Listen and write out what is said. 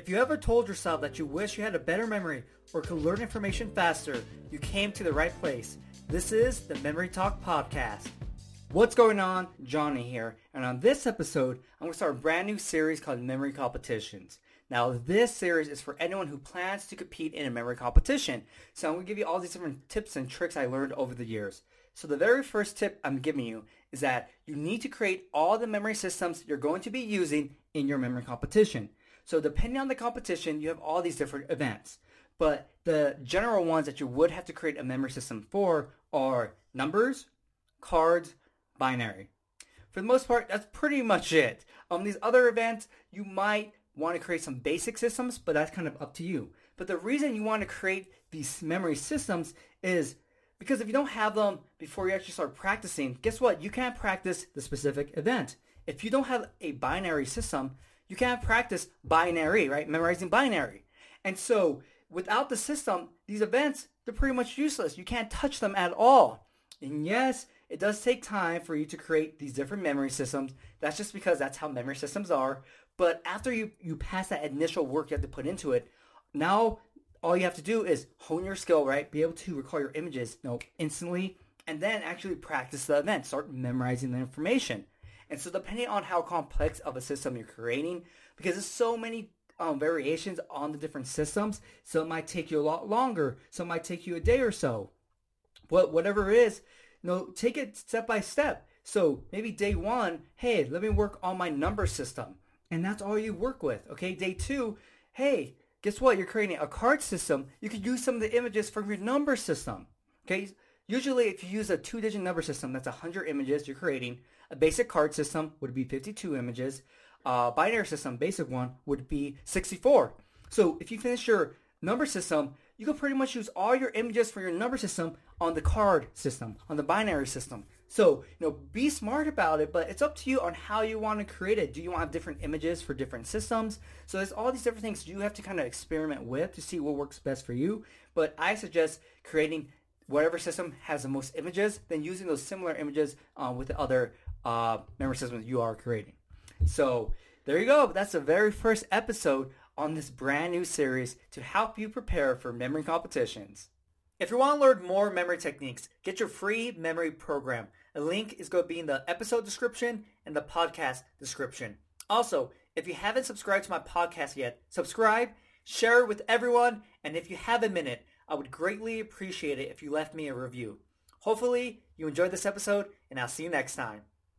If you ever told yourself that you wish you had a better memory or could learn information faster, you came to the right place. This is the Memory Talk Podcast. What's going on? Johnny here, and on this episode, I'm going to start a brand new series called Memory Competitions. Now, this series is for anyone who plans to compete in a memory competition. So I'm going to give you all these different tips and tricks I learned over the years. So the very first tip I'm giving you is that you need to create all the memory systems you're going to be using in your memory competition. So depending on the competition, you have all these different events. But the general ones that you would have to create a memory system for are numbers, cards, binary. For the most part, that's pretty much it. Um, these other events, you might want to create some basic systems, but that's kind of up to you. But the reason you want to create these memory systems is because if you don't have them before you actually start practicing, guess what? You can't practice the specific event. If you don't have a binary system, you can't practice binary, right? Memorizing binary. And so without the system, these events, they're pretty much useless. You can't touch them at all. And yes, it does take time for you to create these different memory systems. That's just because that's how memory systems are. But after you, you pass that initial work you have to put into it, now all you have to do is hone your skill, right? Be able to recall your images you know, instantly and then actually practice the event. Start memorizing the information. And so depending on how complex of a system you're creating, because there's so many um, variations on the different systems, so it might take you a lot longer. So it might take you a day or so. But whatever it is, you know, take it step by step. So maybe day one, hey, let me work on my number system. And that's all you work with. Okay. Day two, hey, guess what? You're creating a card system. You could use some of the images from your number system. Okay. Usually if you use a two-digit number system, that's 100 images you're creating. A basic card system would be 52 images. A binary system, basic one, would be 64. So if you finish your number system, you can pretty much use all your images for your number system on the card system, on the binary system. So, you know, be smart about it, but it's up to you on how you want to create it. Do you want to have different images for different systems? So there's all these different things you have to kind of experiment with to see what works best for you. But I suggest creating whatever system has the most images, then using those similar images uh, with the other uh, memory systems you are creating. So there you go. That's the very first episode on this brand new series to help you prepare for memory competitions. If you want to learn more memory techniques, get your free memory program. A link is going to be in the episode description and the podcast description. Also, if you haven't subscribed to my podcast yet, subscribe, share it with everyone, and if you have a minute, I would greatly appreciate it if you left me a review. Hopefully, you enjoyed this episode, and I'll see you next time.